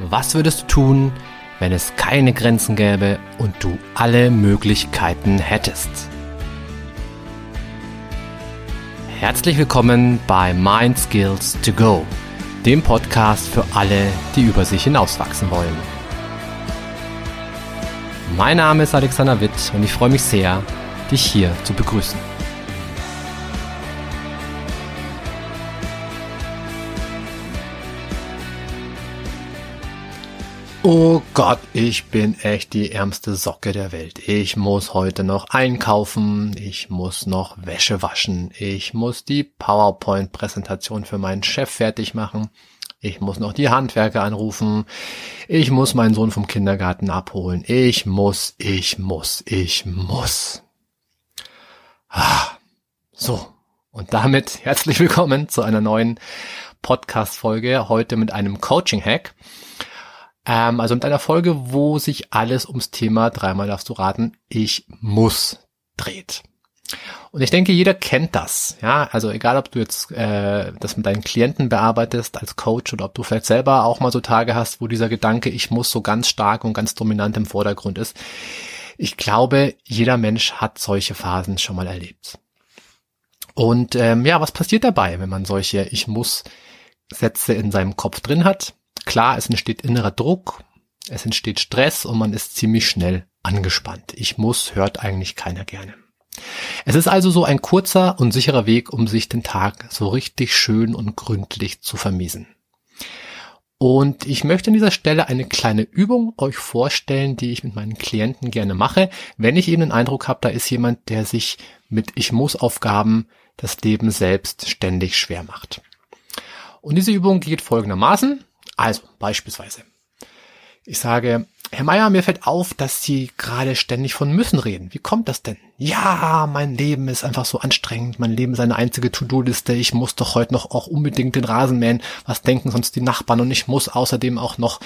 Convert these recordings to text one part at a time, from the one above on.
Was würdest du tun, wenn es keine Grenzen gäbe und du alle Möglichkeiten hättest? Herzlich willkommen bei Mind Skills to Go, dem Podcast für alle, die über sich hinauswachsen wollen. Mein Name ist Alexander Witt und ich freue mich sehr, dich hier zu begrüßen. Oh Gott, ich bin echt die ärmste Socke der Welt. Ich muss heute noch einkaufen, ich muss noch Wäsche waschen, ich muss die PowerPoint-Präsentation für meinen Chef fertig machen, ich muss noch die Handwerker anrufen, ich muss meinen Sohn vom Kindergarten abholen, ich muss, ich muss, ich muss. Ah, so, und damit herzlich willkommen zu einer neuen Podcast-Folge, heute mit einem Coaching-Hack. Ähm, also mit einer Folge, wo sich alles ums Thema, dreimal darfst du raten, ich muss dreht. Und ich denke, jeder kennt das. Ja, also egal, ob du jetzt äh, das mit deinen Klienten bearbeitest als Coach oder ob du vielleicht selber auch mal so Tage hast, wo dieser Gedanke, ich muss so ganz stark und ganz dominant im Vordergrund ist. Ich glaube, jeder Mensch hat solche Phasen schon mal erlebt. Und ähm, ja, was passiert dabei, wenn man solche Ich muss Sätze in seinem Kopf drin hat? Klar, es entsteht innerer Druck, es entsteht Stress und man ist ziemlich schnell angespannt. Ich muss hört eigentlich keiner gerne. Es ist also so ein kurzer und sicherer Weg, um sich den Tag so richtig schön und gründlich zu vermiesen. Und ich möchte an dieser Stelle eine kleine Übung euch vorstellen, die ich mit meinen Klienten gerne mache, wenn ich eben den Eindruck habe, da ist jemand, der sich mit Ich muss Aufgaben das Leben selbst ständig schwer macht. Und diese Übung geht folgendermaßen. Also beispielsweise, ich sage, Herr Meier, mir fällt auf, dass Sie gerade ständig von müssen reden. Wie kommt das denn? Ja, mein Leben ist einfach so anstrengend. Mein Leben ist eine einzige To-Do-Liste. Ich muss doch heute noch auch unbedingt den Rasen mähen. Was denken sonst die Nachbarn? Und ich muss außerdem auch noch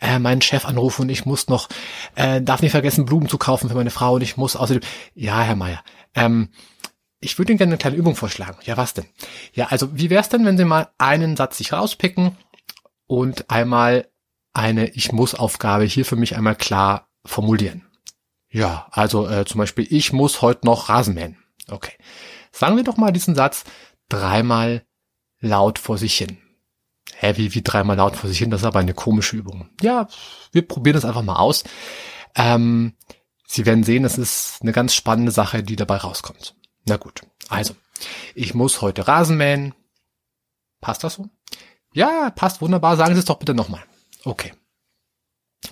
äh, meinen Chef anrufen und ich muss noch, äh, darf nicht vergessen, Blumen zu kaufen für meine Frau und ich muss außerdem, ja, Herr Meier, ähm, ich würde Ihnen gerne eine kleine Übung vorschlagen. Ja, was denn? Ja, also wie wäre es denn, wenn Sie mal einen Satz sich rauspicken und einmal eine Ich muss Aufgabe hier für mich einmal klar formulieren. Ja, also äh, zum Beispiel, ich muss heute noch Rasen mähen. Okay. Sagen wir doch mal diesen Satz dreimal laut vor sich hin. Hä, wie, wie dreimal laut vor sich hin? Das ist aber eine komische Übung. Ja, wir probieren das einfach mal aus. Ähm, Sie werden sehen, es ist eine ganz spannende Sache, die dabei rauskommt. Na gut, also, ich muss heute Rasen mähen. Passt das so? Ja, passt wunderbar. Sagen Sie es doch bitte nochmal. Okay.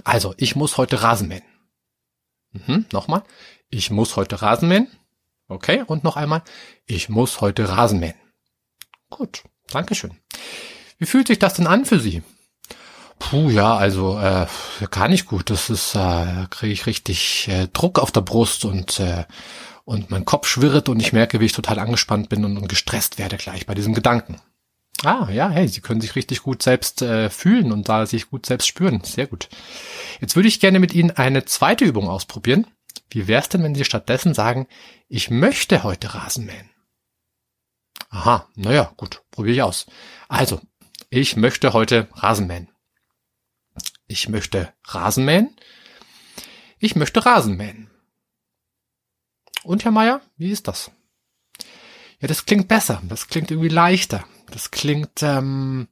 Also, ich muss heute Rasen mähen. Mhm, nochmal. Ich muss heute Rasen mähen. Okay, und noch einmal. Ich muss heute Rasen mähen. Gut, Dankeschön. Wie fühlt sich das denn an für Sie? Puh, ja, also äh, gar nicht gut. Das ist, äh, kriege ich richtig äh, Druck auf der Brust und äh, und mein Kopf schwirrt und ich merke, wie ich total angespannt bin und, und gestresst werde gleich bei diesem Gedanken. Ah, ja, hey, Sie können sich richtig gut selbst äh, fühlen und da sich gut selbst spüren. Sehr gut. Jetzt würde ich gerne mit Ihnen eine zweite Übung ausprobieren. Wie wäre es denn, wenn Sie stattdessen sagen, ich möchte heute Rasen mähen? Aha, naja, gut, probiere ich aus. Also, ich möchte heute Rasen mähen. Ich möchte Rasen mähen. Ich möchte Rasen mähen. Und Herr Meier, wie ist das? Ja, das klingt besser, das klingt irgendwie leichter, das klingt, ähm,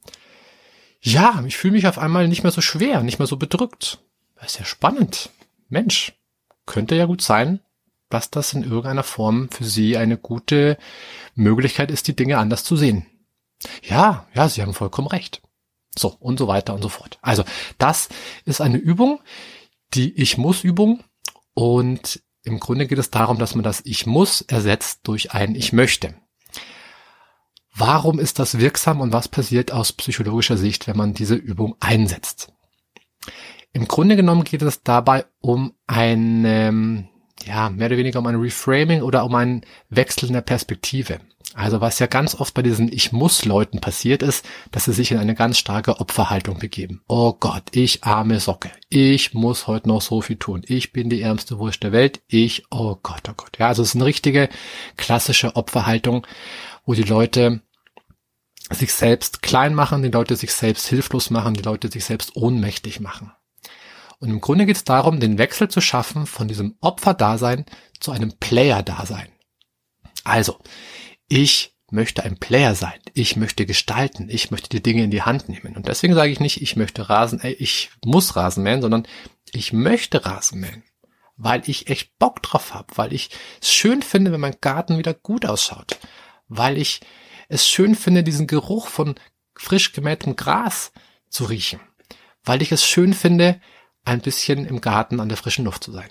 ja, ich fühle mich auf einmal nicht mehr so schwer, nicht mehr so bedrückt. Das ist ja spannend. Mensch, könnte ja gut sein, dass das in irgendeiner Form für Sie eine gute Möglichkeit ist, die Dinge anders zu sehen. Ja, ja, Sie haben vollkommen recht. So, und so weiter und so fort. Also, das ist eine Übung, die Ich muss Übung und im Grunde geht es darum, dass man das Ich muss ersetzt durch ein Ich möchte. Warum ist das wirksam und was passiert aus psychologischer Sicht, wenn man diese Übung einsetzt? Im Grunde genommen geht es dabei um ein, ja, mehr oder weniger um ein Reframing oder um ein Wechsel in der Perspektive. Also was ja ganz oft bei diesen Ich muss Leuten passiert ist, dass sie sich in eine ganz starke Opferhaltung begeben. Oh Gott, ich arme Socke. Ich muss heute noch so viel tun. Ich bin die ärmste Wurst der Welt. Ich, oh Gott, oh Gott. Ja, also es ist eine richtige klassische Opferhaltung, wo die Leute sich selbst klein machen, die Leute sich selbst hilflos machen, die Leute sich selbst ohnmächtig machen. Und im Grunde geht es darum, den Wechsel zu schaffen von diesem Opferdasein zu einem Player-Dasein. Also, ich möchte ein Player sein. Ich möchte gestalten. Ich möchte die Dinge in die Hand nehmen. Und deswegen sage ich nicht, ich möchte Rasen, äh, ich muss Rasen mähen, sondern ich möchte Rasen mähen. Weil ich echt Bock drauf habe, weil ich es schön finde, wenn mein Garten wieder gut ausschaut. Weil ich es schön finde, diesen Geruch von frisch gemähtem Gras zu riechen. Weil ich es schön finde, ein bisschen im Garten an der frischen Luft zu sein.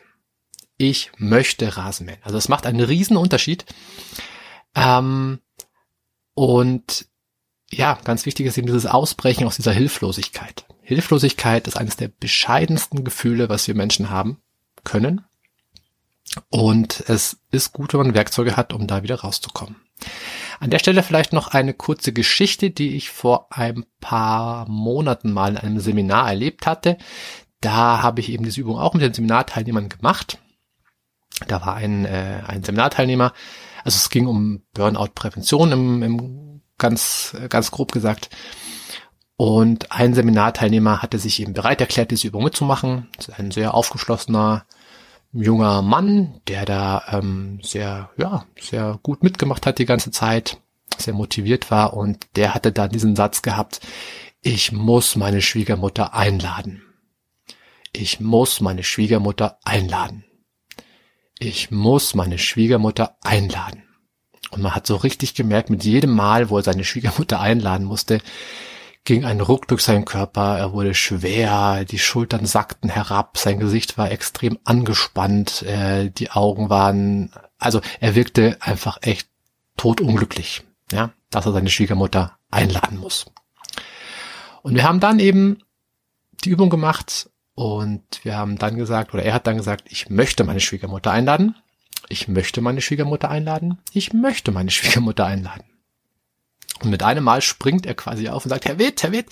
Ich möchte Rasen mähen. Also es macht einen riesen Unterschied. Ähm, und ja, ganz wichtig ist eben dieses Ausbrechen aus dieser Hilflosigkeit. Hilflosigkeit ist eines der bescheidensten Gefühle, was wir Menschen haben können. Und es ist gut, wenn man Werkzeuge hat, um da wieder rauszukommen. An der Stelle vielleicht noch eine kurze Geschichte, die ich vor ein paar Monaten mal in einem Seminar erlebt hatte. Da habe ich eben diese Übung auch mit den Seminarteilnehmern gemacht. Da war ein, äh, ein Seminarteilnehmer, also es ging um Burnout-Prävention im, im ganz, ganz grob gesagt. Und ein Seminarteilnehmer hatte sich eben bereit erklärt, diese Übung mitzumachen. Ein sehr aufgeschlossener junger Mann, der da ähm, sehr, ja, sehr gut mitgemacht hat die ganze Zeit, sehr motiviert war und der hatte dann diesen Satz gehabt, ich muss meine Schwiegermutter einladen. Ich muss meine Schwiegermutter einladen. Ich muss meine Schwiegermutter einladen. Und man hat so richtig gemerkt, mit jedem Mal, wo er seine Schwiegermutter einladen musste, ging ein Ruck durch seinen Körper, er wurde schwer, die Schultern sackten herab, sein Gesicht war extrem angespannt, äh, die Augen waren, also er wirkte einfach echt totunglücklich, ja, dass er seine Schwiegermutter einladen muss. Und wir haben dann eben die Übung gemacht und wir haben dann gesagt, oder er hat dann gesagt, ich möchte meine Schwiegermutter einladen. Ich möchte meine Schwiegermutter einladen. Ich möchte meine Schwiegermutter einladen. Und mit einem Mal springt er quasi auf und sagt, Herr Witt, Herr Witt,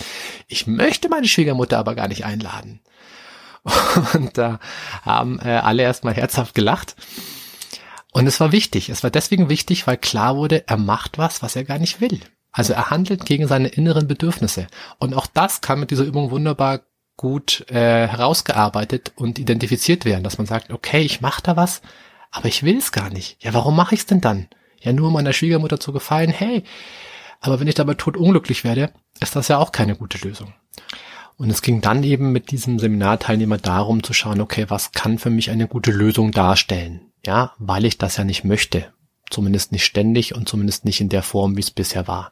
ich möchte meine Schwiegermutter aber gar nicht einladen. Und da haben äh, alle erstmal herzhaft gelacht. Und es war wichtig. Es war deswegen wichtig, weil klar wurde, er macht was, was er gar nicht will. Also er handelt gegen seine inneren Bedürfnisse. Und auch das kann mit dieser Übung wunderbar gut äh, herausgearbeitet und identifiziert werden, dass man sagt, okay, ich mache da was, aber ich will es gar nicht. Ja, warum mache ich es denn dann? Ja, nur um meiner Schwiegermutter zu gefallen. Hey, aber wenn ich dabei tot unglücklich werde, ist das ja auch keine gute Lösung. Und es ging dann eben mit diesem Seminarteilnehmer darum zu schauen, okay, was kann für mich eine gute Lösung darstellen? Ja, weil ich das ja nicht möchte. Zumindest nicht ständig und zumindest nicht in der Form, wie es bisher war.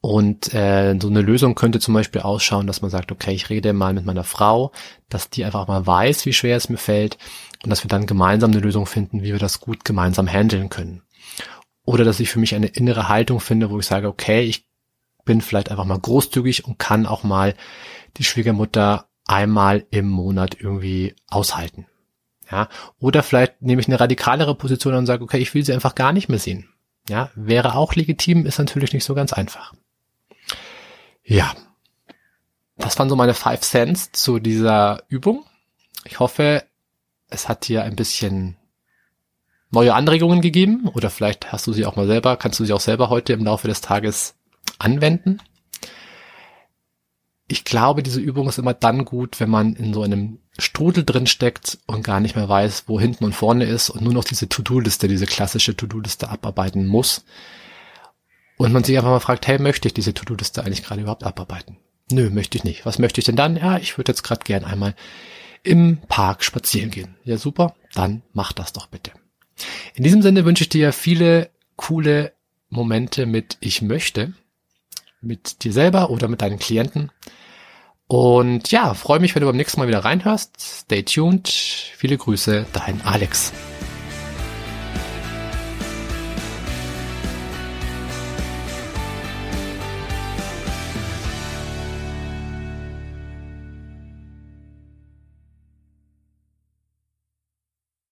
Und äh, so eine Lösung könnte zum Beispiel ausschauen, dass man sagt, okay, ich rede mal mit meiner Frau, dass die einfach mal weiß, wie schwer es mir fällt und dass wir dann gemeinsam eine Lösung finden, wie wir das gut gemeinsam handeln können. Oder dass ich für mich eine innere Haltung finde, wo ich sage, okay, ich bin vielleicht einfach mal großzügig und kann auch mal die Schwiegermutter einmal im Monat irgendwie aushalten. Ja, oder vielleicht nehme ich eine radikalere Position und sage, okay, ich will sie einfach gar nicht mehr sehen. Ja, wäre auch legitim, ist natürlich nicht so ganz einfach. Ja, das waren so meine Five Cents zu dieser Übung. Ich hoffe, es hat dir ein bisschen neue Anregungen gegeben oder vielleicht hast du sie auch mal selber, kannst du sie auch selber heute im Laufe des Tages anwenden. Ich glaube, diese Übung ist immer dann gut, wenn man in so einem Strudel drin steckt und gar nicht mehr weiß, wo hinten und vorne ist und nur noch diese To-Do-Liste, diese klassische To-Do-Liste abarbeiten muss. Und man sich einfach mal fragt, hey, möchte ich diese To-Do-Liste eigentlich gerade überhaupt abarbeiten? Nö, möchte ich nicht. Was möchte ich denn dann? Ja, ich würde jetzt gerade gern einmal im Park spazieren gehen. Ja, super, dann mach das doch bitte. In diesem Sinne wünsche ich dir viele coole Momente mit Ich möchte, mit dir selber oder mit deinen Klienten. Und ja, freue mich, wenn du beim nächsten Mal wieder reinhörst. Stay tuned. Viele Grüße, dein Alex.